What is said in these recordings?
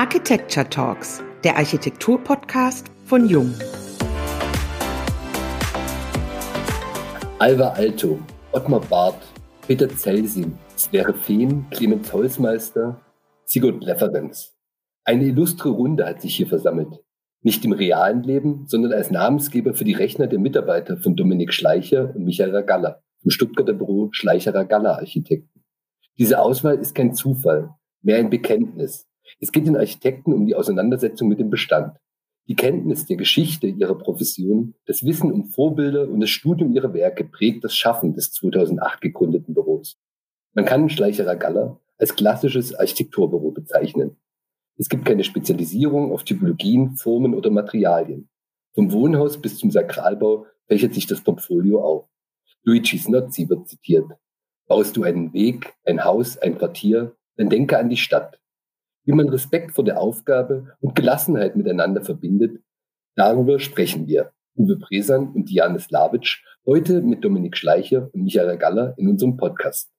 Architecture Talks, der Architektur-Podcast von Jung. Alva Alto, Ottmar Barth, Peter Zelsin, Sverre Fehn, Clemens Holzmeister, Sigurd Leferenz. Eine illustre Runde hat sich hier versammelt. Nicht im realen Leben, sondern als Namensgeber für die Rechner der Mitarbeiter von Dominik Schleicher und Michael Ragalla vom Stuttgarter Büro Schleicher Ragalla Architekten. Diese Auswahl ist kein Zufall, mehr ein Bekenntnis. Es geht den Architekten um die Auseinandersetzung mit dem Bestand. Die Kenntnis der Geschichte ihrer Profession, das Wissen um Vorbilder und das Studium ihrer Werke prägt das Schaffen des 2008 gegründeten Büros. Man kann Schleicher Ragalla als klassisches Architekturbüro bezeichnen. Es gibt keine Spezialisierung auf Typologien, Formen oder Materialien. Vom Wohnhaus bis zum Sakralbau fächert sich das Portfolio auf. Luigi Snozzi wird zitiert. Baust du einen Weg, ein Haus, ein Quartier, dann denke an die Stadt. Wie man Respekt vor der Aufgabe und Gelassenheit miteinander verbindet, darüber sprechen wir. Uwe Bresan und Diane Slavic heute mit Dominik Schleicher und Michael Galler in unserem Podcast.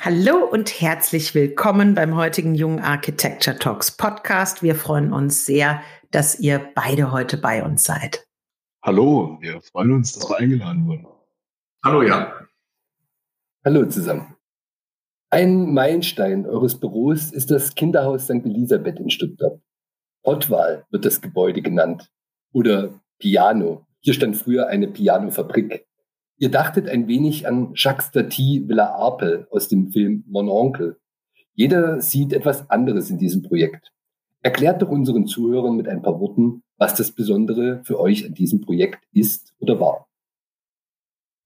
Hallo und herzlich willkommen beim heutigen Jungen Architecture Talks Podcast. Wir freuen uns sehr, dass ihr beide heute bei uns seid. Hallo, wir freuen uns, dass wir eingeladen wurden. Hallo, ja. Hallo zusammen. Ein Meilenstein eures Büros ist das Kinderhaus St. Elisabeth in Stuttgart. Pottwal wird das Gebäude genannt. Oder Piano. Hier stand früher eine Pianofabrik. Ihr dachtet ein wenig an Jacques Tati Villa Arpel aus dem Film Mon Oncle. Jeder sieht etwas anderes in diesem Projekt. Erklärt doch unseren Zuhörern mit ein paar Worten, was das Besondere für euch an diesem Projekt ist oder war.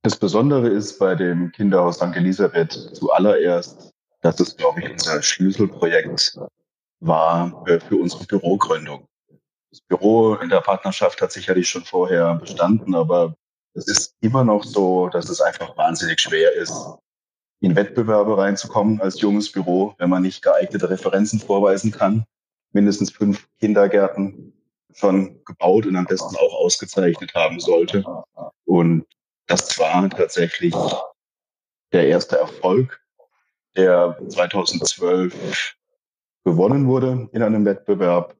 Das Besondere ist bei dem Kinderhaus St. Elisabeth zuallererst, dass es, glaube ich, unser Schlüsselprojekt war äh, für unsere Bürogründung. Das Büro in der Partnerschaft hat sicherlich schon vorher bestanden, aber es ist immer noch so, dass es einfach wahnsinnig schwer ist, in Wettbewerbe reinzukommen als junges Büro, wenn man nicht geeignete Referenzen vorweisen kann. Mindestens fünf Kindergärten schon gebaut und am besten auch ausgezeichnet haben sollte. Und das war tatsächlich der erste Erfolg, der 2012 gewonnen wurde in einem Wettbewerb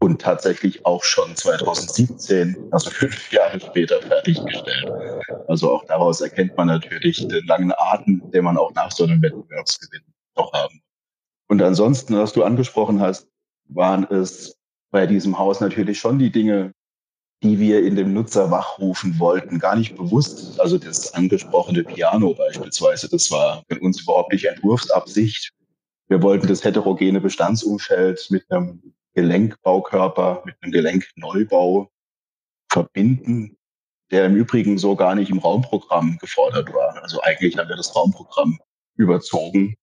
und tatsächlich auch schon 2017, also fünf Jahre später, fertiggestellt. Also auch daraus erkennt man natürlich den langen Atem, den man auch nach so einem Wettbewerbsgewinn noch haben. Und ansonsten, was du angesprochen hast, waren es bei diesem Haus natürlich schon die Dinge, die wir in dem Nutzer wachrufen wollten, gar nicht bewusst. Also das angesprochene Piano beispielsweise, das war für uns überhaupt nicht Entwurfsabsicht. Wir wollten das heterogene Bestandsumfeld mit einem Gelenkbaukörper, mit einem Gelenkneubau verbinden, der im Übrigen so gar nicht im Raumprogramm gefordert war. Also eigentlich haben wir das Raumprogramm überzogen,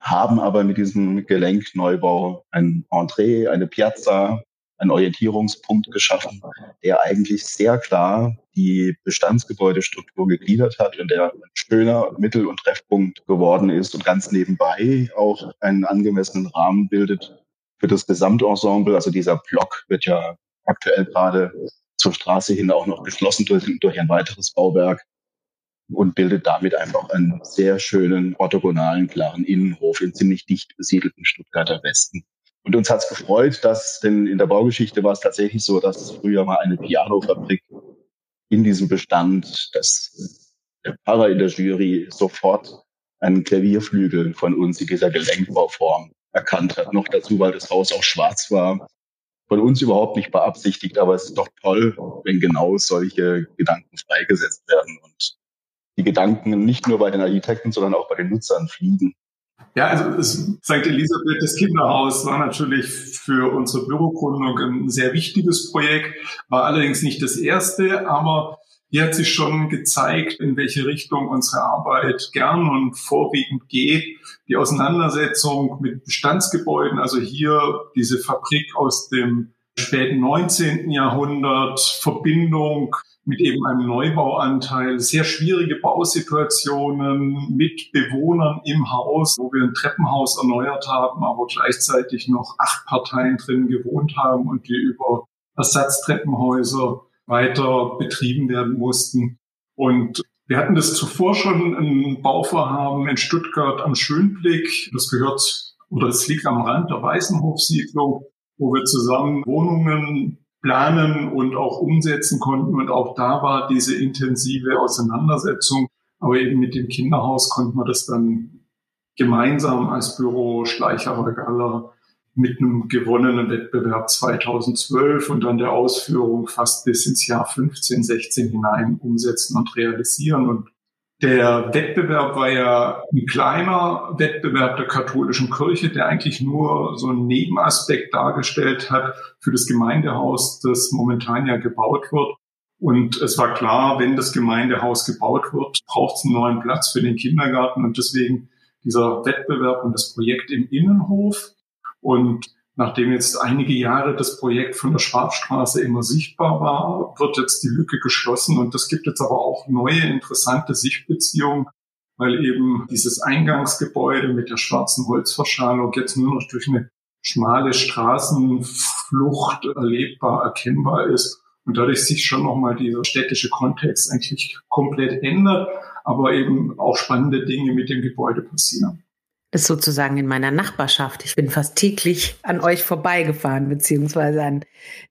haben aber mit diesem Gelenkneubau ein Entree, eine Piazza, einen Orientierungspunkt geschaffen, der eigentlich sehr klar die Bestandsgebäudestruktur gegliedert hat und der ein schöner Mittel- und Treffpunkt geworden ist und ganz nebenbei auch einen angemessenen Rahmen bildet für das Gesamtensemble. Also dieser Block wird ja aktuell gerade zur Straße hin auch noch geschlossen durch, durch ein weiteres Bauwerk und bildet damit einfach einen sehr schönen, orthogonalen, klaren Innenhof in ziemlich dicht besiedelten Stuttgarter Westen. Und uns hat es gefreut, dass, denn in der Baugeschichte war es tatsächlich so, dass früher mal eine Pianofabrik in diesem Bestand, dass der Pfarrer in der Jury sofort einen Klavierflügel von uns in dieser Gelenkbauform erkannt hat. Noch dazu, weil das Haus auch schwarz war. Von uns überhaupt nicht beabsichtigt, aber es ist doch toll, wenn genau solche Gedanken freigesetzt werden und die Gedanken nicht nur bei den Architekten, sondern auch bei den Nutzern fliegen. Ja, also das St. Elisabeth, das Kinderhaus, war natürlich für unsere Bürogründung ein sehr wichtiges Projekt, war allerdings nicht das erste, aber hier hat sich schon gezeigt, in welche Richtung unsere Arbeit gern und vorwiegend geht. Die Auseinandersetzung mit Bestandsgebäuden, also hier diese Fabrik aus dem späten 19. Jahrhundert, Verbindung mit eben einem Neubauanteil, sehr schwierige Bausituationen mit Bewohnern im Haus, wo wir ein Treppenhaus erneuert haben, aber gleichzeitig noch acht Parteien drin gewohnt haben und die über Ersatztreppenhäuser weiter betrieben werden mussten. Und wir hatten das zuvor schon ein Bauvorhaben in Stuttgart am Schönblick. Das gehört oder es liegt am Rand der Weißenhofsiedlung, wo wir zusammen Wohnungen planen und auch umsetzen konnten. Und auch da war diese intensive Auseinandersetzung. Aber eben mit dem Kinderhaus konnten wir das dann gemeinsam als Büro Schleicherer Galler mit einem gewonnenen Wettbewerb 2012 und dann der Ausführung fast bis ins Jahr 15, 16 hinein umsetzen und realisieren. Und der Wettbewerb war ja ein kleiner Wettbewerb der katholischen Kirche, der eigentlich nur so einen Nebenaspekt dargestellt hat für das Gemeindehaus, das momentan ja gebaut wird. Und es war klar, wenn das Gemeindehaus gebaut wird, braucht es einen neuen Platz für den Kindergarten. Und deswegen dieser Wettbewerb und das Projekt im Innenhof. Und nachdem jetzt einige Jahre das Projekt von der Schwabstraße immer sichtbar war, wird jetzt die Lücke geschlossen. Und das gibt jetzt aber auch neue interessante Sichtbeziehungen, weil eben dieses Eingangsgebäude mit der schwarzen Holzverschalung jetzt nur noch durch eine schmale Straßenflucht erlebbar erkennbar ist und dadurch sich schon nochmal dieser städtische Kontext eigentlich komplett ändert, aber eben auch spannende Dinge mit dem Gebäude passieren. Ist sozusagen in meiner Nachbarschaft. Ich bin fast täglich an euch vorbeigefahren, beziehungsweise an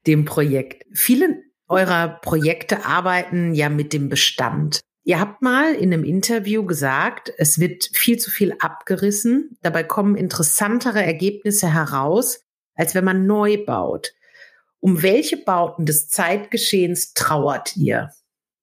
dem Projekt. Viele eurer Projekte arbeiten ja mit dem Bestand. Ihr habt mal in einem Interview gesagt, es wird viel zu viel abgerissen. Dabei kommen interessantere Ergebnisse heraus, als wenn man neu baut. Um welche Bauten des Zeitgeschehens trauert ihr?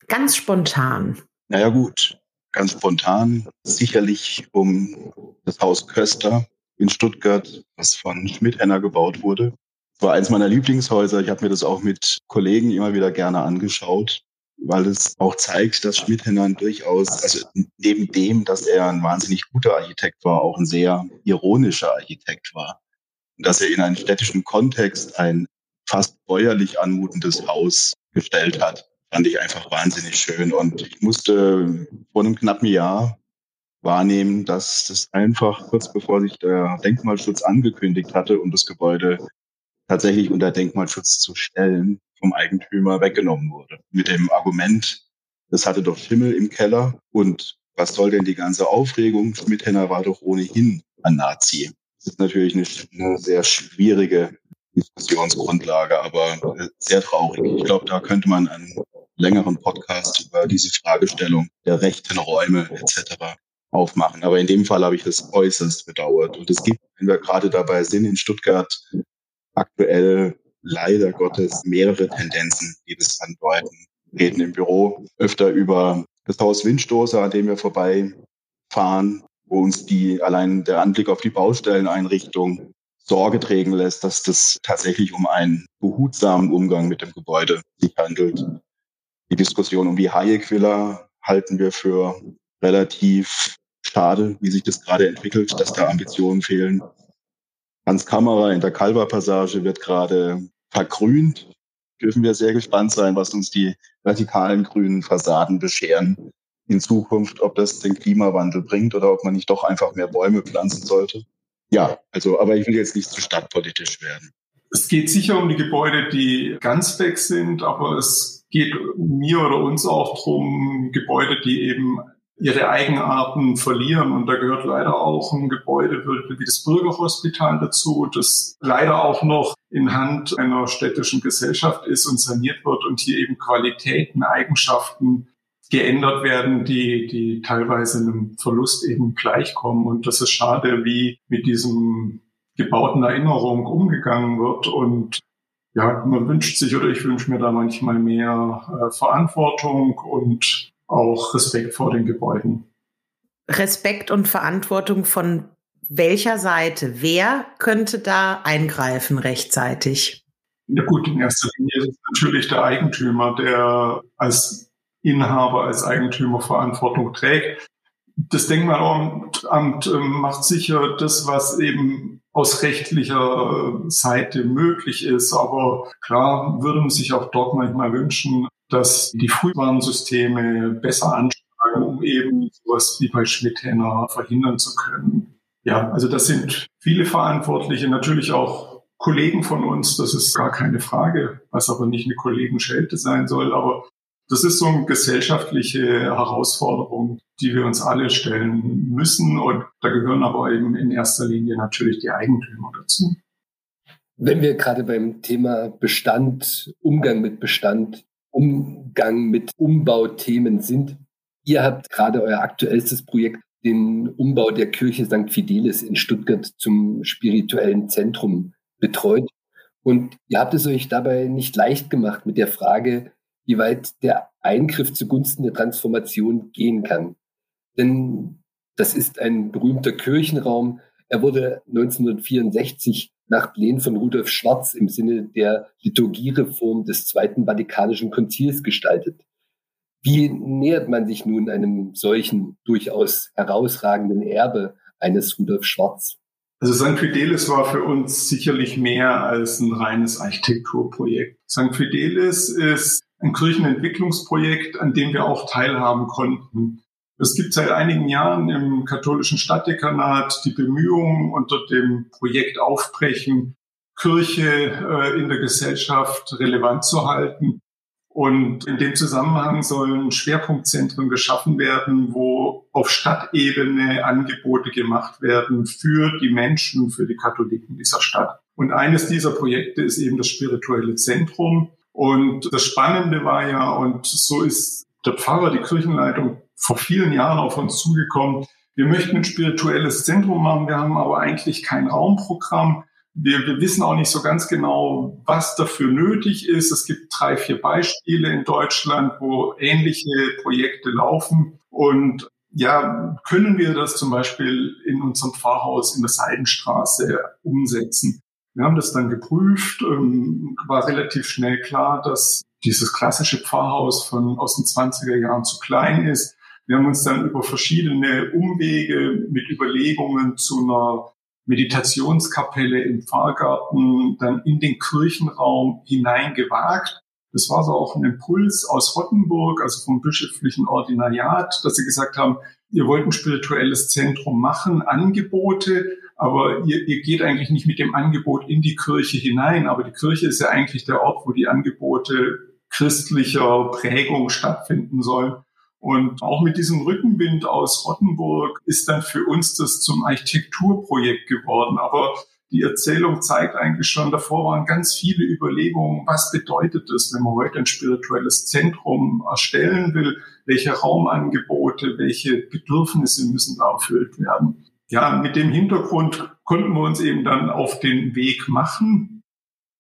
Ganz spontan. Naja gut, ganz spontan sicherlich um das Haus Köster in Stuttgart, was von Schmidt-Henner gebaut wurde. Es war eins meiner Lieblingshäuser. Ich habe mir das auch mit Kollegen immer wieder gerne angeschaut, weil es auch zeigt, dass Schmidt-Henner durchaus, also neben dem, dass er ein wahnsinnig guter Architekt war, auch ein sehr ironischer Architekt war. Und dass er in einen städtischen Kontext ein fast bäuerlich anmutendes Haus gestellt hat. Fand ich einfach wahnsinnig schön. Und ich musste vor einem knappen Jahr wahrnehmen, dass das einfach kurz bevor sich der Denkmalschutz angekündigt hatte, um das Gebäude tatsächlich unter Denkmalschutz zu stellen, vom Eigentümer weggenommen wurde. Mit dem Argument, das hatte doch Schimmel im Keller und was soll denn die ganze Aufregung? Schmidhenner war doch ohnehin ein Nazi. Das ist natürlich eine, eine sehr schwierige Diskussionsgrundlage, aber sehr traurig. Ich glaube, da könnte man einen längeren Podcast über diese Fragestellung der rechten Räume etc. aufmachen. Aber in dem Fall habe ich das äußerst bedauert. Und es gibt, wenn wir gerade dabei sind, in Stuttgart aktuell leider Gottes mehrere Tendenzen, die das andeuten. Wir reden im Büro öfter über das Haus Windstoßer, an dem wir vorbeifahren, wo uns die allein der Anblick auf die Baustelleneinrichtung Sorge trägen lässt, dass das tatsächlich um einen behutsamen Umgang mit dem Gebäude sich handelt. Die Diskussion um die Hayek-Villa halten wir für relativ schade, wie sich das gerade entwickelt, dass da Ambitionen fehlen. Hans Kammerer in der Kalber-Passage wird gerade vergrünt. Dürfen wir sehr gespannt sein, was uns die radikalen grünen Fassaden bescheren in Zukunft, ob das den Klimawandel bringt oder ob man nicht doch einfach mehr Bäume pflanzen sollte. Ja, also, aber ich will jetzt nicht zu stadtpolitisch werden. Es geht sicher um die Gebäude, die ganz weg sind, aber es geht mir oder uns auch darum, Gebäude, die eben ihre Eigenarten verlieren. Und da gehört leider auch ein Gebäude wie das Bürgerhospital dazu, das leider auch noch in Hand einer städtischen Gesellschaft ist und saniert wird und hier eben Qualitäten, Eigenschaften geändert werden, die, die teilweise einem Verlust eben gleichkommen. Und das ist schade, wie mit diesem gebauten Erinnerung umgegangen wird. Und ja, man wünscht sich oder ich wünsche mir da manchmal mehr äh, Verantwortung und auch Respekt vor den Gebäuden. Respekt und Verantwortung von welcher Seite? Wer könnte da eingreifen rechtzeitig? Ja gut, in erster Linie ist es natürlich der Eigentümer, der als Inhaber, als Eigentümer Verantwortung trägt. Das Denkmalamt ähm, macht sicher das, was eben aus rechtlicher äh, Seite möglich ist. Aber klar würde man sich auch dort manchmal wünschen, dass die Frühwarnsysteme besser anschlagen, um eben sowas wie bei Schmidhenner verhindern zu können. Ja, also das sind viele Verantwortliche, natürlich auch Kollegen von uns, das ist gar keine Frage, was aber nicht eine Kollegenschelte sein soll. Aber Das ist so eine gesellschaftliche Herausforderung, die wir uns alle stellen müssen. Und da gehören aber eben in erster Linie natürlich die Eigentümer dazu. Wenn wir gerade beim Thema Bestand, Umgang mit Bestand, Umgang mit Umbauthemen sind, ihr habt gerade euer aktuellstes Projekt, den Umbau der Kirche St. Fidelis in Stuttgart zum spirituellen Zentrum betreut. Und ihr habt es euch dabei nicht leicht gemacht mit der Frage, wie weit der Eingriff zugunsten der Transformation gehen kann. Denn das ist ein berühmter Kirchenraum. Er wurde 1964 nach Plänen von Rudolf Schwarz im Sinne der Liturgiereform des Zweiten Vatikanischen Konzils gestaltet. Wie nähert man sich nun einem solchen durchaus herausragenden Erbe eines Rudolf Schwarz? Also St. Fidelis war für uns sicherlich mehr als ein reines Architekturprojekt. St. Fidelis ist ein Kirchenentwicklungsprojekt, an dem wir auch teilhaben konnten. Es gibt seit einigen Jahren im katholischen Stadtdekanat die Bemühungen unter dem Projekt Aufbrechen, Kirche äh, in der Gesellschaft relevant zu halten. Und in dem Zusammenhang sollen Schwerpunktzentren geschaffen werden, wo auf Stadtebene Angebote gemacht werden für die Menschen, für die Katholiken dieser Stadt. Und eines dieser Projekte ist eben das spirituelle Zentrum. Und das Spannende war ja, und so ist der Pfarrer, die Kirchenleitung vor vielen Jahren auf uns zugekommen. Wir möchten ein spirituelles Zentrum machen, wir haben aber eigentlich kein Raumprogramm. Wir, wir wissen auch nicht so ganz genau, was dafür nötig ist. Es gibt drei, vier Beispiele in Deutschland, wo ähnliche Projekte laufen. Und ja, können wir das zum Beispiel in unserem Pfarrhaus in der Seidenstraße umsetzen? Wir haben das dann geprüft, ähm, war relativ schnell klar, dass dieses klassische Pfarrhaus von aus den 20er Jahren zu klein ist. Wir haben uns dann über verschiedene Umwege mit Überlegungen zu einer Meditationskapelle im Pfarrgarten dann in den Kirchenraum hineingewagt. Das war so auch ein Impuls aus Rottenburg, also vom bischöflichen Ordinariat, dass sie gesagt haben, ihr wollt ein spirituelles Zentrum machen, Angebote, aber ihr, ihr geht eigentlich nicht mit dem Angebot in die Kirche hinein. Aber die Kirche ist ja eigentlich der Ort, wo die Angebote christlicher Prägung stattfinden sollen. Und auch mit diesem Rückenwind aus Rottenburg ist dann für uns das zum Architekturprojekt geworden. Aber die Erzählung zeigt eigentlich schon, davor waren ganz viele Überlegungen, was bedeutet es, wenn man heute ein spirituelles Zentrum erstellen will, welche Raumangebote, welche Bedürfnisse müssen da erfüllt werden. Ja, mit dem Hintergrund konnten wir uns eben dann auf den Weg machen.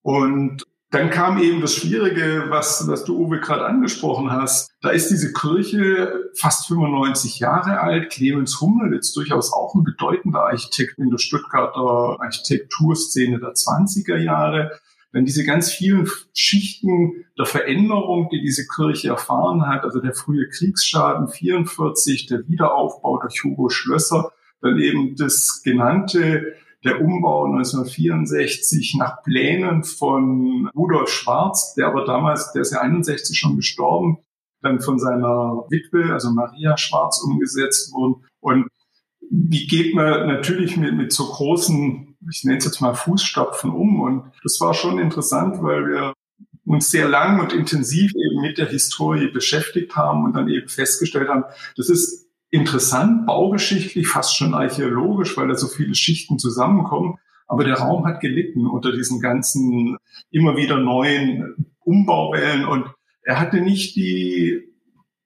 Und dann kam eben das Schwierige, was, was du, Uwe, gerade angesprochen hast. Da ist diese Kirche fast 95 Jahre alt. Clemens Hummel, jetzt durchaus auch ein bedeutender Architekt in der Stuttgarter Architekturszene der 20er Jahre. Wenn diese ganz vielen Schichten der Veränderung, die diese Kirche erfahren hat, also der frühe Kriegsschaden 44, der Wiederaufbau durch Hugo Schlösser, dann eben das genannte der Umbau 1964 nach Plänen von Rudolf Schwarz, der aber damals, der ist ja 61 schon gestorben, dann von seiner Witwe, also Maria Schwarz, umgesetzt wurden. Und wie geht man natürlich mit, mit so großen, ich nenne es jetzt mal Fußstapfen um? Und das war schon interessant, weil wir uns sehr lang und intensiv eben mit der Historie beschäftigt haben und dann eben festgestellt haben, das ist interessant, baugeschichtlich, fast schon archäologisch, weil da so viele Schichten zusammenkommen. Aber der Raum hat gelitten unter diesen ganzen immer wieder neuen Umbauwellen und er hatte nicht die,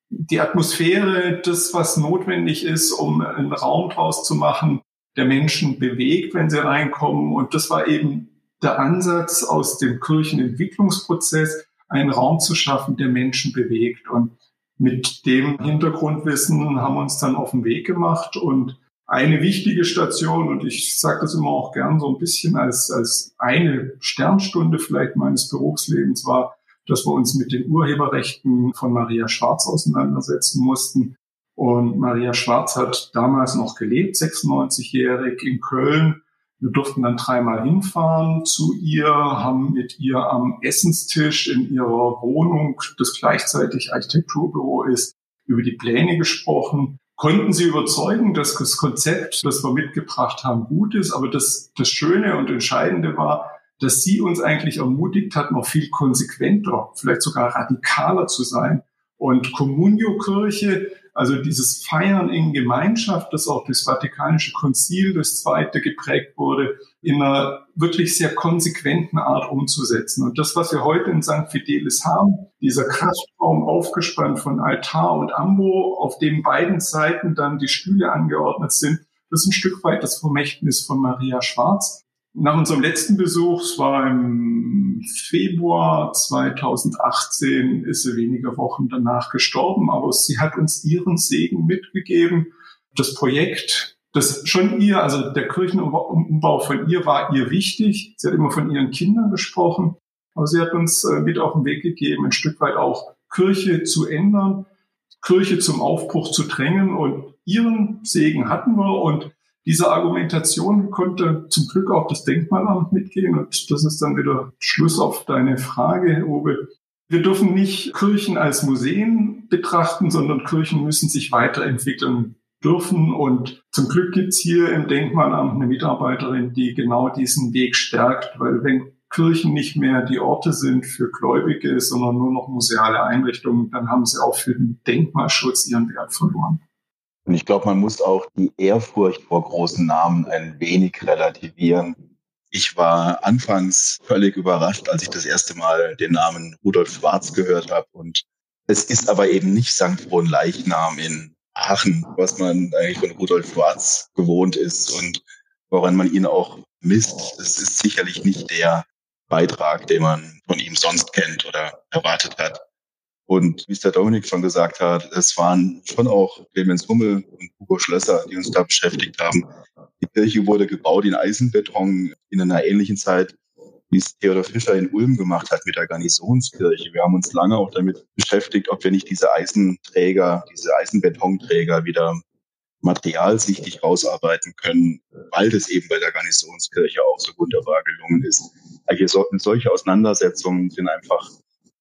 die Atmosphäre, das, was notwendig ist, um einen Raum draus zu machen, der Menschen bewegt, wenn sie reinkommen. Und das war eben der Ansatz aus dem Kirchenentwicklungsprozess, einen Raum zu schaffen, der Menschen bewegt. Und mit dem Hintergrundwissen haben wir uns dann auf den Weg gemacht und eine wichtige Station, und ich sage das immer auch gern so ein bisschen als, als eine Sternstunde vielleicht meines Berufslebens war, dass wir uns mit den Urheberrechten von Maria Schwarz auseinandersetzen mussten. Und Maria Schwarz hat damals noch gelebt, 96-jährig in Köln wir durften dann dreimal hinfahren zu ihr, haben mit ihr am Essenstisch in ihrer Wohnung, das gleichzeitig Architekturbüro ist, über die Pläne gesprochen, konnten sie überzeugen, dass das Konzept, das wir mitgebracht haben, gut ist. Aber das, das Schöne und Entscheidende war, dass sie uns eigentlich ermutigt hat, noch viel konsequenter, vielleicht sogar radikaler zu sein Und Communio-Kirche, also dieses Feiern in Gemeinschaft, das auch das Vatikanische Konzil, das zweite, geprägt wurde, in einer wirklich sehr konsequenten Art umzusetzen. Und das, was wir heute in St. Fidelis haben, dieser Kraftraum aufgespannt von Altar und Ambo, auf dem beiden Seiten dann die Stühle angeordnet sind, das ist ein Stück weit das Vermächtnis von Maria Schwarz. Nach unserem letzten Besuch, es war im Februar 2018, ist sie wenige Wochen danach gestorben, aber sie hat uns ihren Segen mitgegeben. Das Projekt, das schon ihr, also der Kirchenumbau von ihr war ihr wichtig. Sie hat immer von ihren Kindern gesprochen, aber sie hat uns äh, mit auf den Weg gegeben, ein Stück weit auch Kirche zu ändern, Kirche zum Aufbruch zu drängen und ihren Segen hatten wir und diese Argumentation konnte zum Glück auch das Denkmalamt mitgehen und das ist dann wieder Schluss auf deine Frage, Uwe. Wir dürfen nicht Kirchen als Museen betrachten, sondern Kirchen müssen sich weiterentwickeln dürfen. Und zum Glück gibt's hier im Denkmalamt eine Mitarbeiterin, die genau diesen Weg stärkt, weil wenn Kirchen nicht mehr die Orte sind für Gläubige, sondern nur noch museale Einrichtungen, dann haben sie auch für den Denkmalschutz ihren Wert verloren. Und ich glaube, man muss auch die Ehrfurcht vor großen Namen ein wenig relativieren. Ich war anfangs völlig überrascht, als ich das erste Mal den Namen Rudolf Schwarz gehört habe. Und es ist aber eben nicht St. Leichnam in Aachen, was man eigentlich von Rudolf Schwarz gewohnt ist und woran man ihn auch misst. Es ist sicherlich nicht der Beitrag, den man von ihm sonst kennt oder erwartet hat. Und wie es der Dominik schon gesagt hat, es waren schon auch Clemens Hummel und Hugo Schlösser, die uns da beschäftigt haben. Die Kirche wurde gebaut in Eisenbeton in einer ähnlichen Zeit, wie es Theodor Fischer in Ulm gemacht hat mit der Garnisonskirche. Wir haben uns lange auch damit beschäftigt, ob wir nicht diese Eisenträger, diese Eisenbetonträger wieder materialsichtig rausarbeiten können, weil das eben bei der Garnisonskirche auch so wunderbar gelungen ist. Also solche Auseinandersetzungen sind einfach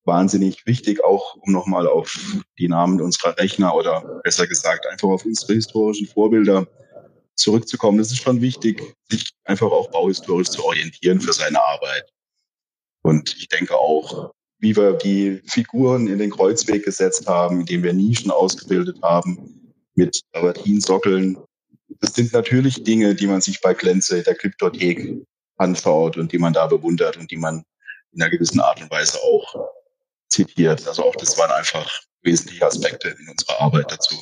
wahnsinnig wichtig, auch um nochmal auf die Namen unserer Rechner oder besser gesagt einfach auf unsere historischen Vorbilder zurückzukommen. Das ist schon wichtig, sich einfach auch bauhistorisch zu orientieren für seine Arbeit. Und ich denke auch, wie wir die Figuren in den Kreuzweg gesetzt haben, indem wir Nischen ausgebildet haben mit Travertinsockeln. Das sind natürlich Dinge, die man sich bei Glänze der Kryptothek anschaut und die man da bewundert und die man in einer gewissen Art und Weise auch zitiert. Also auch das waren einfach wesentliche Aspekte in unserer Arbeit dazu.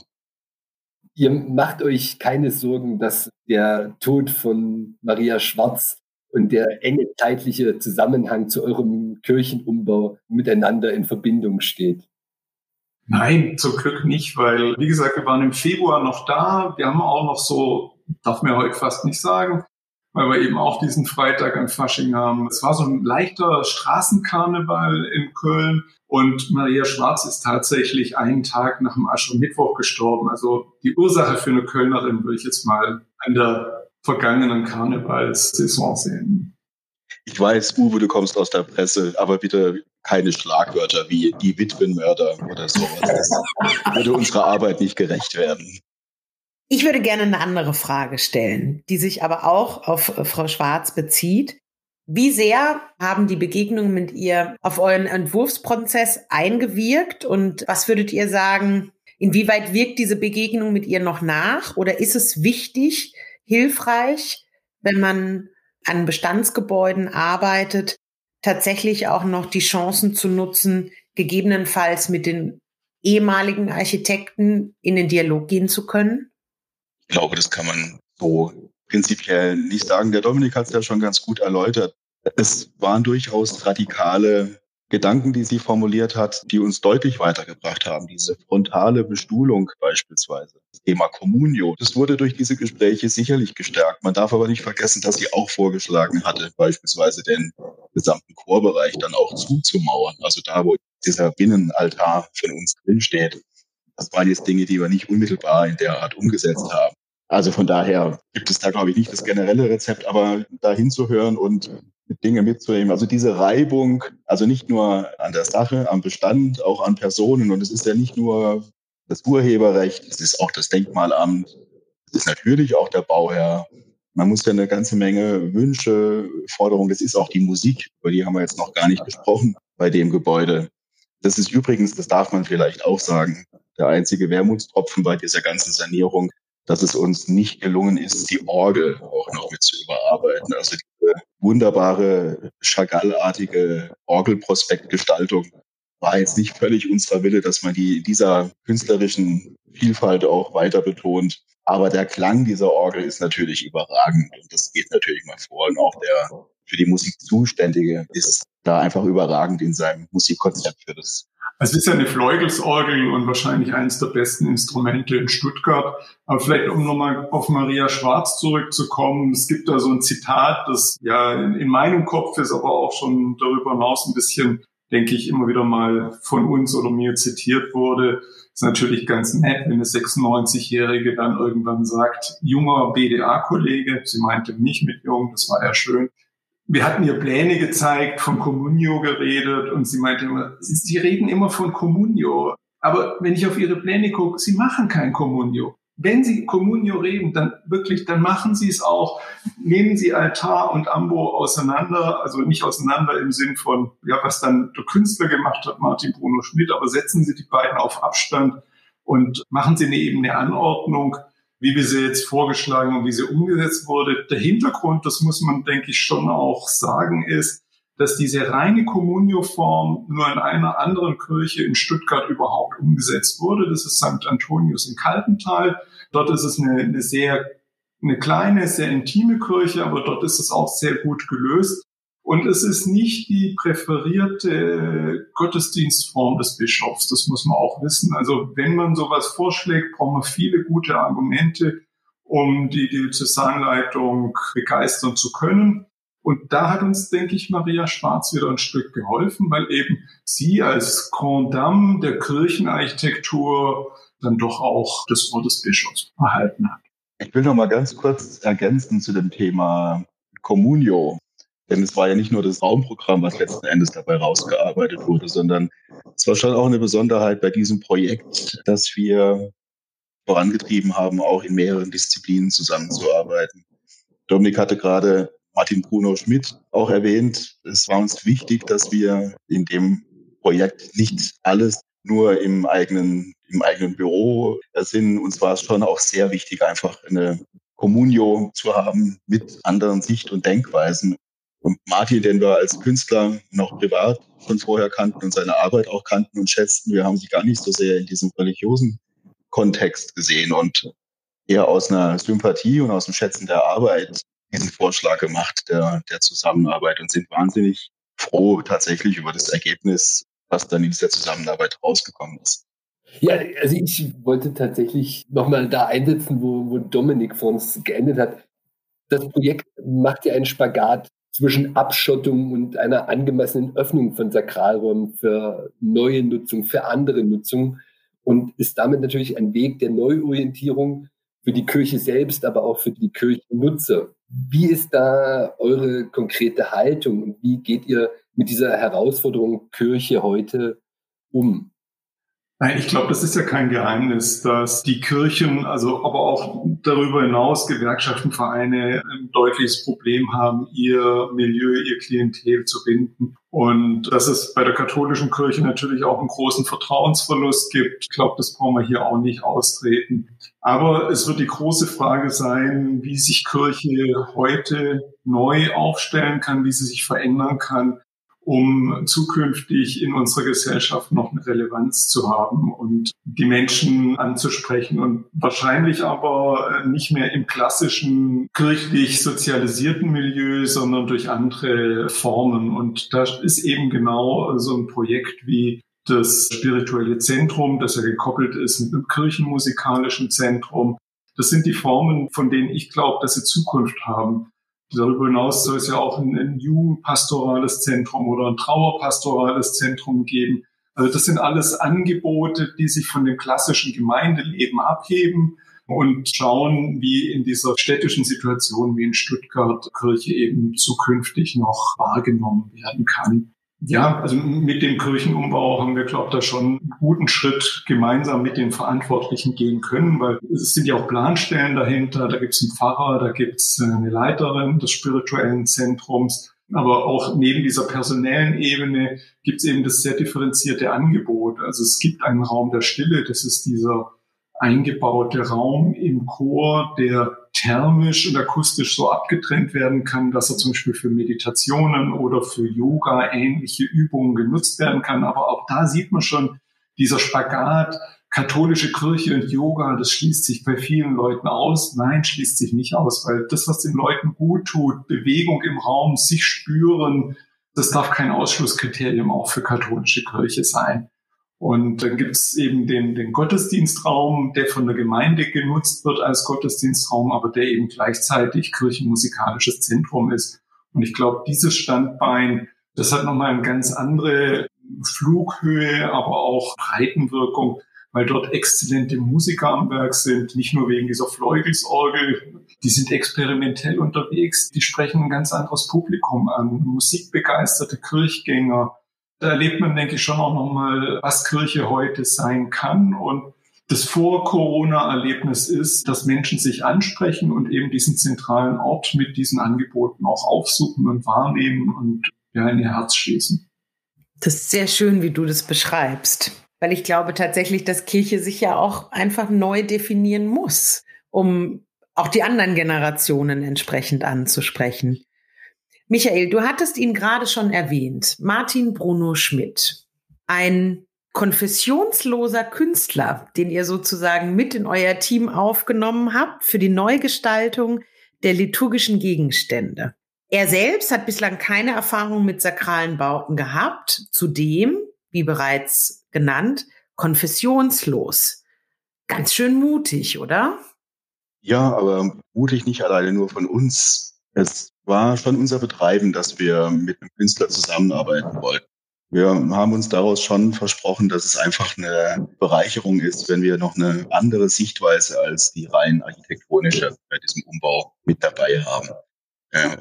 Ihr macht euch keine Sorgen, dass der Tod von Maria Schwarz und der enge zeitliche Zusammenhang zu eurem Kirchenumbau miteinander in Verbindung steht. Nein, zum Glück nicht, weil, wie gesagt, wir waren im Februar noch da. Wir haben auch noch so, darf mir heute fast nicht sagen, weil wir eben auch diesen Freitag an Fasching haben. Es war so ein leichter Straßenkarneval in Köln und Maria Schwarz ist tatsächlich einen Tag nach dem Aschermittwoch gestorben. Also die Ursache für eine Kölnerin würde ich jetzt mal an der vergangenen Karnevalssaison sehen. Ich weiß, Uwe, du kommst aus der Presse, aber bitte keine Schlagwörter wie die Witwenmörder oder sowas. Das würde unserer Arbeit nicht gerecht werden. Ich würde gerne eine andere Frage stellen, die sich aber auch auf äh, Frau Schwarz bezieht. Wie sehr haben die Begegnungen mit ihr auf euren Entwurfsprozess eingewirkt und was würdet ihr sagen, inwieweit wirkt diese Begegnung mit ihr noch nach oder ist es wichtig, hilfreich, wenn man an Bestandsgebäuden arbeitet, tatsächlich auch noch die Chancen zu nutzen, gegebenenfalls mit den ehemaligen Architekten in den Dialog gehen zu können? Ich glaube, das kann man so prinzipiell nicht sagen. Der Dominik hat es ja schon ganz gut erläutert. Es waren durchaus radikale Gedanken, die sie formuliert hat, die uns deutlich weitergebracht haben. Diese frontale Bestuhlung beispielsweise. Das Thema Communio. Das wurde durch diese Gespräche sicherlich gestärkt. Man darf aber nicht vergessen, dass sie auch vorgeschlagen hatte, beispielsweise den gesamten Chorbereich dann auch zuzumauern. Also da, wo dieser Binnenaltar von uns drinsteht. Das waren jetzt Dinge, die wir nicht unmittelbar in der Art umgesetzt haben. Also von daher gibt es da, glaube ich, nicht das generelle Rezept, aber da hinzuhören und Dinge mitzunehmen. Also diese Reibung, also nicht nur an der Sache, am Bestand, auch an Personen. Und es ist ja nicht nur das Urheberrecht, es ist auch das Denkmalamt, es ist natürlich auch der Bauherr. Man muss ja eine ganze Menge Wünsche, Forderungen, das ist auch die Musik, über die haben wir jetzt noch gar nicht gesprochen bei dem Gebäude Das ist übrigens, das darf man vielleicht auch sagen, der einzige Wermutstropfen bei dieser ganzen Sanierung, dass es uns nicht gelungen ist, die Orgel auch noch mit zu überarbeiten. Also diese wunderbare, Chagall-artige Orgelprospektgestaltung war jetzt nicht völlig unserer Wille, dass man die dieser künstlerischen Vielfalt auch weiter betont. Aber der Klang dieser Orgel ist natürlich überragend und das geht natürlich mal vor. Und auch der für die Musik Zuständige ist da einfach überragend in seinem Musikkonzept für das es ist ja eine Fleugels-Orgel und wahrscheinlich eines der besten Instrumente in Stuttgart. Aber vielleicht, um nochmal auf Maria Schwarz zurückzukommen, es gibt da so ein Zitat, das ja in, meinem Kopf ist, aber auch schon darüber hinaus ein bisschen, denke ich, immer wieder mal von uns oder mir zitiert wurde. Ist natürlich ganz nett, wenn eine 96-Jährige dann irgendwann sagt, junger BDA-Kollege, sie meinte nicht mit jung, das war ja schön, wir hatten ihr Pläne gezeigt, von Communio geredet und sie meinte immer, sie reden immer von Communio. Aber wenn ich auf ihre Pläne gucke, sie machen kein Communio. Wenn sie Communio reden, dann wirklich, dann machen sie es auch. Nehmen sie Altar und Ambo auseinander, also nicht auseinander im Sinn von, ja, was dann der Künstler gemacht hat, Martin Bruno Schmidt, aber setzen sie die beiden auf Abstand und machen sie eben eine Anordnung, wie wir sie jetzt vorgeschlagen und wie sie umgesetzt wurde. Der Hintergrund, das muss man, denke ich, schon auch sagen, ist, dass diese reine Communio-Form nur in einer anderen Kirche in Stuttgart überhaupt umgesetzt wurde. Das ist St. Antonius in Kaltental. Dort ist es eine, eine sehr, eine kleine, sehr intime Kirche, aber dort ist es auch sehr gut gelöst. Und es ist nicht die präferierte Gottesdienstform des Bischofs. Das muss man auch wissen. Also wenn man sowas vorschlägt, braucht man viele gute Argumente, um die Diözesanleitung begeistern zu können. Und da hat uns, denke ich, Maria Schwarz wieder ein Stück geholfen, weil eben sie als Grand Dame der Kirchenarchitektur dann doch auch das Wort des Bischofs erhalten hat. Ich will noch mal ganz kurz ergänzen zu dem Thema Communio. Denn es war ja nicht nur das Raumprogramm, was letzten Endes dabei rausgearbeitet wurde, sondern es war schon auch eine Besonderheit bei diesem Projekt, dass wir vorangetrieben haben, auch in mehreren Disziplinen zusammenzuarbeiten. Dominik hatte gerade Martin Bruno Schmidt auch erwähnt. Es war uns wichtig, dass wir in dem Projekt nicht alles nur im eigenen, im eigenen Büro sind. Uns war es schon auch sehr wichtig, einfach eine Communio zu haben mit anderen Sicht- und Denkweisen. Und Martin, den wir als Künstler noch privat von vorher kannten und seine Arbeit auch kannten und schätzten, wir haben sie gar nicht so sehr in diesem religiösen Kontext gesehen und eher aus einer Sympathie und aus dem Schätzen der Arbeit diesen Vorschlag gemacht der, der Zusammenarbeit und sind wahnsinnig froh tatsächlich über das Ergebnis, was dann in dieser Zusammenarbeit rausgekommen ist. Ja, also ich wollte tatsächlich nochmal da einsetzen, wo, wo Dominik vor uns geendet hat. Das Projekt macht ja einen Spagat zwischen Abschottung und einer angemessenen Öffnung von Sakralräumen für neue Nutzung, für andere Nutzung und ist damit natürlich ein Weg der Neuorientierung für die Kirche selbst, aber auch für die Kirchennutzer. Wie ist da eure konkrete Haltung und wie geht ihr mit dieser Herausforderung Kirche heute um? Ich glaube, das ist ja kein Geheimnis, dass die Kirchen, also aber auch darüber hinaus Gewerkschaften, Vereine ein deutliches Problem haben, ihr Milieu, ihr Klientel zu binden. Und dass es bei der katholischen Kirche natürlich auch einen großen Vertrauensverlust gibt. Ich glaube, das brauchen wir hier auch nicht austreten. Aber es wird die große Frage sein, wie sich Kirche heute neu aufstellen kann, wie sie sich verändern kann um zukünftig in unserer Gesellschaft noch eine Relevanz zu haben und die Menschen anzusprechen und wahrscheinlich aber nicht mehr im klassischen kirchlich sozialisierten Milieu, sondern durch andere Formen. Und da ist eben genau so ein Projekt wie das spirituelle Zentrum, das ja gekoppelt ist mit einem kirchenmusikalischen Zentrum. Das sind die Formen, von denen ich glaube, dass sie Zukunft haben. Darüber hinaus soll es ja auch ein, ein jugendpastorales Zentrum oder ein trauerpastorales Zentrum geben. Also das sind alles Angebote, die sich von dem klassischen Gemeindeleben abheben und schauen, wie in dieser städtischen Situation wie in Stuttgart Kirche eben zukünftig noch wahrgenommen werden kann. Ja, also mit dem Kirchenumbau haben wir, glaube ich, da schon einen guten Schritt gemeinsam mit den Verantwortlichen gehen können, weil es sind ja auch Planstellen dahinter, da gibt es einen Pfarrer, da gibt es eine Leiterin des spirituellen Zentrums. Aber auch neben dieser personellen Ebene gibt es eben das sehr differenzierte Angebot. Also es gibt einen Raum der Stille, das ist dieser eingebaute Raum im Chor, der thermisch und akustisch so abgetrennt werden kann, dass er zum Beispiel für Meditationen oder für Yoga ähnliche Übungen genutzt werden kann. Aber auch da sieht man schon dieser Spagat katholische Kirche und Yoga, das schließt sich bei vielen Leuten aus. Nein, schließt sich nicht aus, weil das, was den Leuten gut tut, Bewegung im Raum, sich spüren, das darf kein Ausschlusskriterium auch für katholische Kirche sein. Und dann gibt es eben den, den Gottesdienstraum, der von der Gemeinde genutzt wird als Gottesdienstraum, aber der eben gleichzeitig kirchenmusikalisches Zentrum ist. Und ich glaube, dieses Standbein, das hat nochmal eine ganz andere Flughöhe, aber auch Breitenwirkung, weil dort exzellente Musiker am Werk sind, nicht nur wegen dieser Fleugels-Orgel, die sind experimentell unterwegs, die sprechen ein ganz anderes Publikum an, musikbegeisterte Kirchgänger. Da erlebt man, denke ich, schon auch nochmal, was Kirche heute sein kann und das Vor-Corona-Erlebnis ist, dass Menschen sich ansprechen und eben diesen zentralen Ort mit diesen Angeboten auch aufsuchen und wahrnehmen und ja, in ihr Herz schließen. Das ist sehr schön, wie du das beschreibst weil ich glaube tatsächlich, dass Kirche sich ja auch einfach neu definieren muss, um auch die anderen Generationen entsprechend anzusprechen. Michael, du hattest ihn gerade schon erwähnt, Martin Bruno Schmidt, ein konfessionsloser Künstler, den ihr sozusagen mit in euer Team aufgenommen habt für die Neugestaltung der liturgischen Gegenstände. Er selbst hat bislang keine Erfahrung mit sakralen Bauten gehabt. Zudem, wie bereits genannt, konfessionslos. Ganz schön mutig, oder? Ja, aber mutig nicht alleine nur von uns. Es war schon unser Betreiben, dass wir mit einem Künstler zusammenarbeiten wollten. Wir haben uns daraus schon versprochen, dass es einfach eine Bereicherung ist, wenn wir noch eine andere Sichtweise als die rein architektonische bei diesem Umbau mit dabei haben.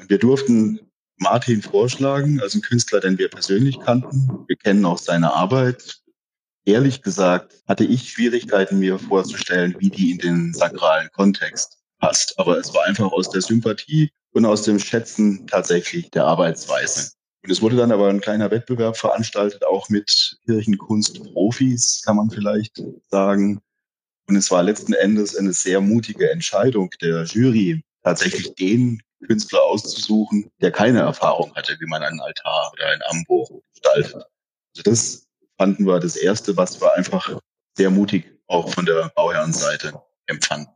Wir durften Martin vorschlagen, als ein Künstler, den wir persönlich kannten. Wir kennen auch seine Arbeit ehrlich gesagt hatte ich Schwierigkeiten, mir vorzustellen, wie die in den sakralen Kontext passt. Aber es war einfach aus der Sympathie und aus dem Schätzen tatsächlich der Arbeitsweise. Und es wurde dann aber ein kleiner Wettbewerb veranstaltet, auch mit Kirchenkunstprofis, kann man vielleicht sagen. Und es war letzten Endes eine sehr mutige Entscheidung der Jury, tatsächlich den Künstler auszusuchen, der keine Erfahrung hatte, wie man einen Altar oder ein Ambo gestaltet. Also das fanden wir das Erste, was wir einfach sehr mutig auch von der Bauherrenseite empfanden.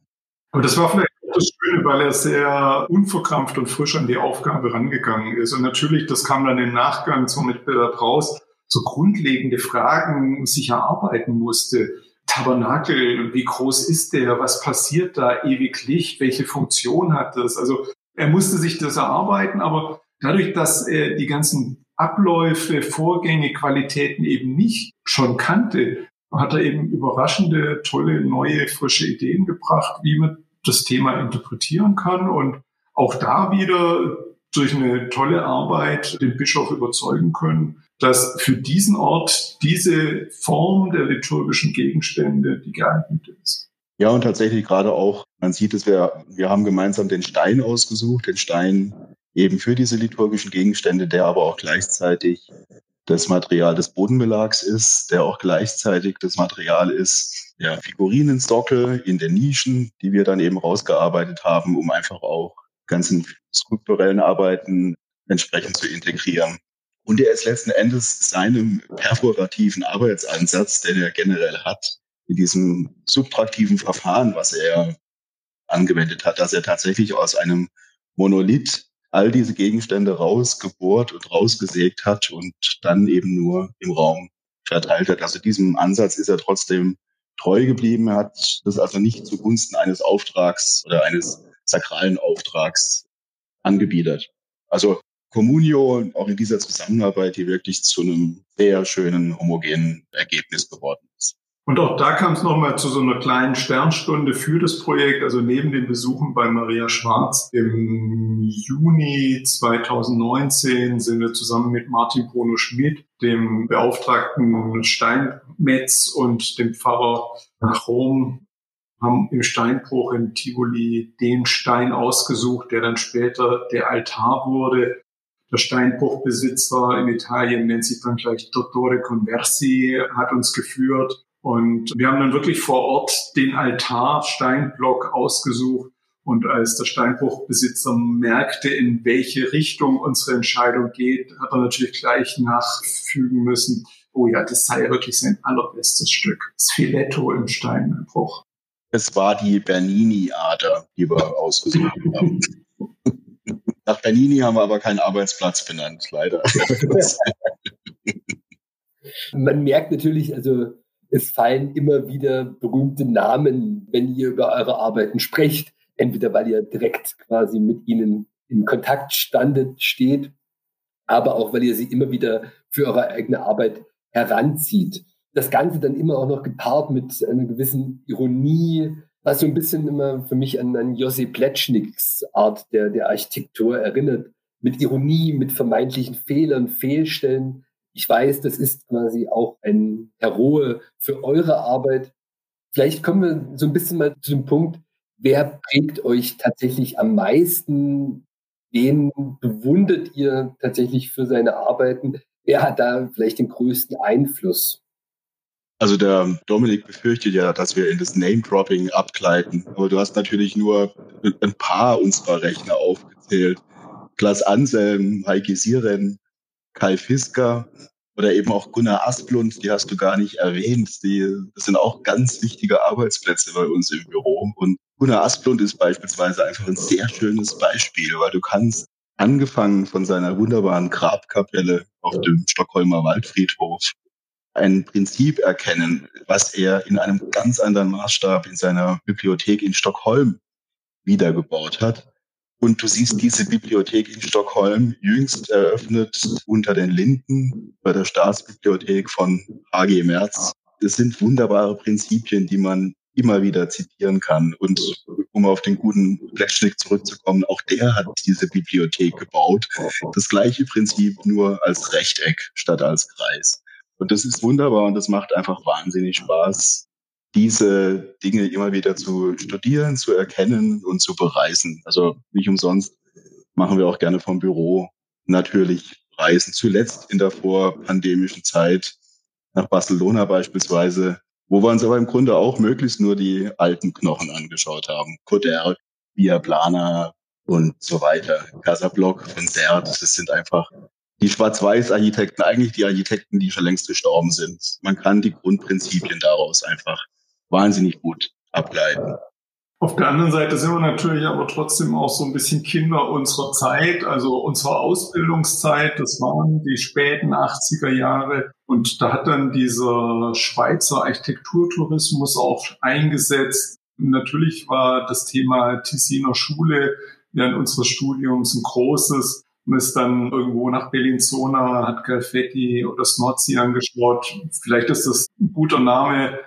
Aber das war vielleicht das Schöne, weil er sehr unverkrampft und frisch an die Aufgabe rangegangen ist. Und natürlich, das kam dann im Nachgang zum Mitbewerb raus, so grundlegende Fragen sich erarbeiten musste. Tabernakel, wie groß ist der? Was passiert da? Ewig Licht? Welche Funktion hat das? Also er musste sich das erarbeiten, aber dadurch, dass er die ganzen Abläufe, Vorgänge, Qualitäten eben nicht schon kannte, hat er eben überraschende, tolle, neue, frische Ideen gebracht, wie man das Thema interpretieren kann und auch da wieder durch eine tolle Arbeit den Bischof überzeugen können, dass für diesen Ort diese Form der liturgischen Gegenstände die geeignete ist. Ja, und tatsächlich gerade auch, man sieht es, wir, wir haben gemeinsam den Stein ausgesucht, den Stein eben für diese liturgischen Gegenstände, der aber auch gleichzeitig das Material des Bodenbelags ist, der auch gleichzeitig das Material ist, ja, Figurinensockel in den Nischen, die wir dann eben rausgearbeitet haben, um einfach auch ganzen skulpturellen Arbeiten entsprechend zu integrieren. Und er ist letzten Endes seinem perforativen Arbeitsansatz, den er generell hat, in diesem subtraktiven Verfahren, was er angewendet hat, dass er tatsächlich aus einem Monolith all diese Gegenstände rausgebohrt und rausgesägt hat und dann eben nur im Raum verteilt hat. Also diesem Ansatz ist er trotzdem treu geblieben. Hat das also nicht zugunsten eines Auftrags oder eines sakralen Auftrags angebiedert. Also Communio auch in dieser Zusammenarbeit, die wirklich zu einem sehr schönen, homogenen Ergebnis geworden ist. Und auch da kam es nochmal zu so einer kleinen Sternstunde für das Projekt. Also neben den Besuchen bei Maria Schwarz im Juni 2019 sind wir zusammen mit Martin Bruno Schmidt, dem Beauftragten Steinmetz und dem Pfarrer nach Rom haben im Steinbruch in Tivoli den Stein ausgesucht, der dann später der Altar wurde. Der Steinbruchbesitzer in Italien nennt sich dann gleich Dottore Conversi, hat uns geführt. Und wir haben dann wirklich vor Ort den Altar Steinblock ausgesucht. Und als der Steinbruchbesitzer merkte, in welche Richtung unsere Entscheidung geht, hat er natürlich gleich nachfügen müssen, oh ja, das sei wirklich sein allerbestes Stück. Das Filetto im Steinbruch. Es war die Bernini-Ader, die wir ausgesucht haben. Nach Bernini haben wir aber keinen Arbeitsplatz benannt, leider. Man merkt natürlich, also es fallen immer wieder berühmte Namen, wenn ihr über eure Arbeiten sprecht. Entweder weil ihr direkt quasi mit ihnen in Kontakt standet, steht, aber auch weil ihr sie immer wieder für eure eigene Arbeit heranzieht. Das Ganze dann immer auch noch gepaart mit einer gewissen Ironie, was so ein bisschen immer für mich an, an Josi Pletschniks Art der, der Architektur erinnert. Mit Ironie, mit vermeintlichen Fehlern, Fehlstellen. Ich weiß, das ist quasi auch ein Heroe für eure Arbeit. Vielleicht kommen wir so ein bisschen mal zu dem Punkt, wer prägt euch tatsächlich am meisten? Wen bewundert ihr tatsächlich für seine Arbeiten? Wer hat da vielleicht den größten Einfluss? Also der Dominik befürchtet ja, dass wir in das Name-Dropping abgleiten. Aber du hast natürlich nur ein paar unserer Rechner aufgezählt. Klaas Anselm, Heike Siren, Kai Fisker oder eben auch Gunnar Asplund, die hast du gar nicht erwähnt. Die, das sind auch ganz wichtige Arbeitsplätze bei uns im Büro. Und Gunnar Asplund ist beispielsweise einfach ein sehr schönes Beispiel, weil du kannst angefangen von seiner wunderbaren Grabkapelle auf dem Stockholmer Waldfriedhof ein Prinzip erkennen, was er in einem ganz anderen Maßstab in seiner Bibliothek in Stockholm wiedergebaut hat. Und du siehst diese Bibliothek in Stockholm jüngst eröffnet unter den Linden bei der Staatsbibliothek von HG Merz. Das sind wunderbare Prinzipien, die man immer wieder zitieren kann. Und um auf den guten Fletschnick zurückzukommen, auch der hat diese Bibliothek gebaut. Das gleiche Prinzip nur als Rechteck statt als Kreis. Und das ist wunderbar und das macht einfach wahnsinnig Spaß, diese Dinge immer wieder zu studieren, zu erkennen und zu bereisen. Also nicht umsonst machen wir auch gerne vom Büro natürlich Reisen. Zuletzt in der vorpandemischen Zeit nach Barcelona beispielsweise, wo wir uns aber im Grunde auch möglichst nur die alten Knochen angeschaut haben. Coder, Via Plana und so weiter. Casabloc von Sert, das sind einfach die Schwarz-Weiß-Architekten, eigentlich die Architekten, die schon längst gestorben sind. Man kann die Grundprinzipien daraus einfach wahnsinnig gut ableiten. Auf der anderen Seite sind wir natürlich aber trotzdem auch so ein bisschen Kinder unserer Zeit, also unserer Ausbildungszeit. Das waren die späten 80er Jahre. Und da hat dann dieser Schweizer Architekturtourismus auch eingesetzt. Natürlich war das Thema Tessiner Schule während unseres Studiums ein großes. Man ist dann irgendwo nach Bellinzona, hat Galfetti oder Snozzi angeschaut. Vielleicht ist das ein guter Name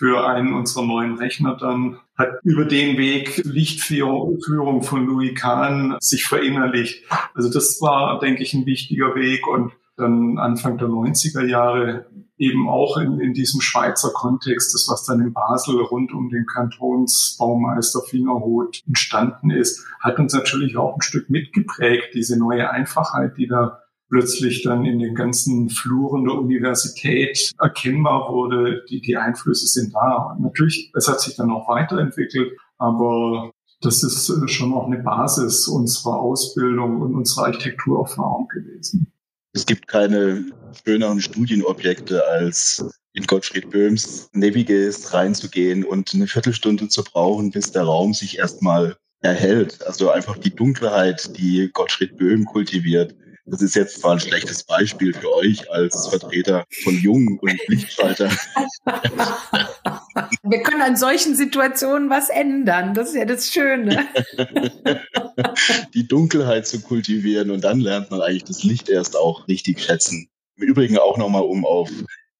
für einen unserer neuen Rechner dann, hat über den Weg Lichtführung von Louis Kahn sich verinnerlicht. Also das war, denke ich, ein wichtiger Weg und dann Anfang der 90er Jahre eben auch in, in diesem Schweizer Kontext, das was dann in Basel rund um den Kantonsbaumeister Fingerhut entstanden ist, hat uns natürlich auch ein Stück mitgeprägt, diese neue Einfachheit, die da plötzlich dann in den ganzen Fluren der Universität erkennbar wurde, die, die Einflüsse sind da. Natürlich, es hat sich dann auch weiterentwickelt, aber das ist schon auch eine Basis unserer Ausbildung und unserer Architekturerfahrung gewesen. Es gibt keine schöneren Studienobjekte als in Gottfried Böhms Navigate reinzugehen und eine Viertelstunde zu brauchen, bis der Raum sich erstmal erhält. Also einfach die Dunkelheit, die Gottfried Böhm kultiviert, das ist jetzt zwar ein schlechtes Beispiel für euch als Vertreter von Jung und Lichtschalter. Wir können an solchen Situationen was ändern. Das ist ja das Schöne. Die Dunkelheit zu kultivieren und dann lernt man eigentlich das Licht erst auch richtig schätzen. Im Übrigen auch nochmal, um auf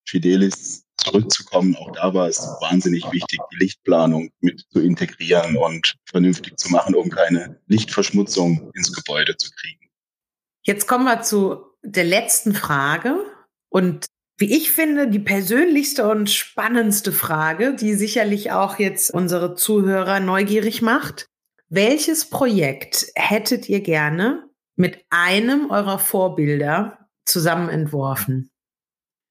Fidelis zurückzukommen, auch da war es wahnsinnig wichtig, die Lichtplanung mit zu integrieren und vernünftig zu machen, um keine Lichtverschmutzung ins Gebäude zu kriegen. Jetzt kommen wir zu der letzten Frage und wie ich finde, die persönlichste und spannendste Frage, die sicherlich auch jetzt unsere Zuhörer neugierig macht. Welches Projekt hättet ihr gerne mit einem eurer Vorbilder zusammen entworfen?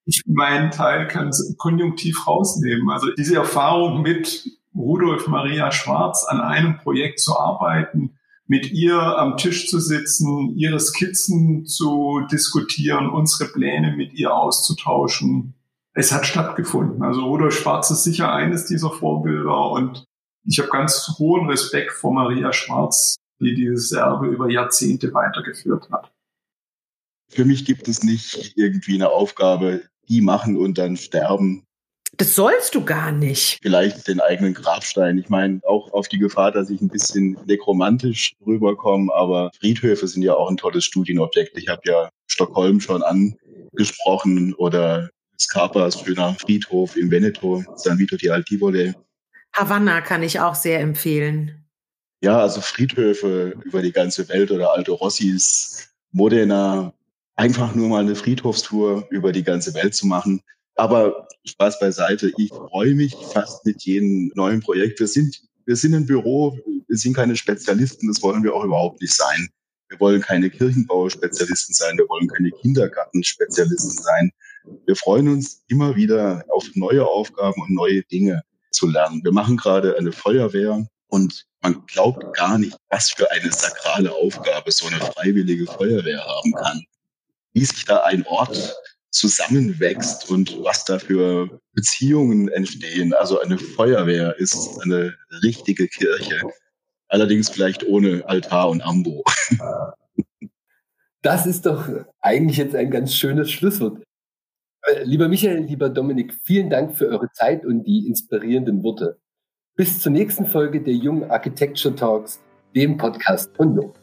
Ich meinen Teil kann konjunktiv rausnehmen. Also diese Erfahrung mit Rudolf Maria Schwarz an einem Projekt zu arbeiten, mit ihr am Tisch zu sitzen, ihre Skizzen zu diskutieren, unsere Pläne mit ihr auszutauschen. Es hat stattgefunden. Also Rudolf Schwarz ist sicher eines dieser Vorbilder und ich habe ganz hohen Respekt vor Maria Schwarz, die dieses Erbe über Jahrzehnte weitergeführt hat. Für mich gibt es nicht irgendwie eine Aufgabe, die machen und dann sterben. Das sollst du gar nicht. Vielleicht den eigenen Grabstein. Ich meine, auch auf die Gefahr, dass ich ein bisschen nekromantisch rüberkomme, aber Friedhöfe sind ja auch ein tolles Studienobjekt. Ich habe ja Stockholm schon angesprochen oder Scarpas schöner Friedhof in Veneto, San Vito di Altivole. Havanna kann ich auch sehr empfehlen. Ja, also Friedhöfe über die ganze Welt oder Alto Rossis, Modena, einfach nur mal eine Friedhofstour über die ganze Welt zu machen. Aber Spaß beiseite, ich freue mich fast mit jedem neuen Projekt. Wir sind, wir sind ein Büro, wir sind keine Spezialisten, das wollen wir auch überhaupt nicht sein. Wir wollen keine Kirchenbauspezialisten sein, wir wollen keine Kindergartenspezialisten sein. Wir freuen uns immer wieder auf neue Aufgaben und neue Dinge zu lernen. Wir machen gerade eine Feuerwehr und man glaubt gar nicht, was für eine sakrale Aufgabe so eine freiwillige Feuerwehr haben kann. Wie sich da ein Ort zusammenwächst und was da für Beziehungen entstehen. Also eine Feuerwehr ist eine richtige Kirche. Allerdings vielleicht ohne Altar und Ambo. Das ist doch eigentlich jetzt ein ganz schönes Schlusswort. Äh, lieber Michael, lieber Dominik, vielen Dank für eure Zeit und die inspirierenden Worte. Bis zur nächsten Folge der Jungen Architecture Talks, dem Podcast von Jung.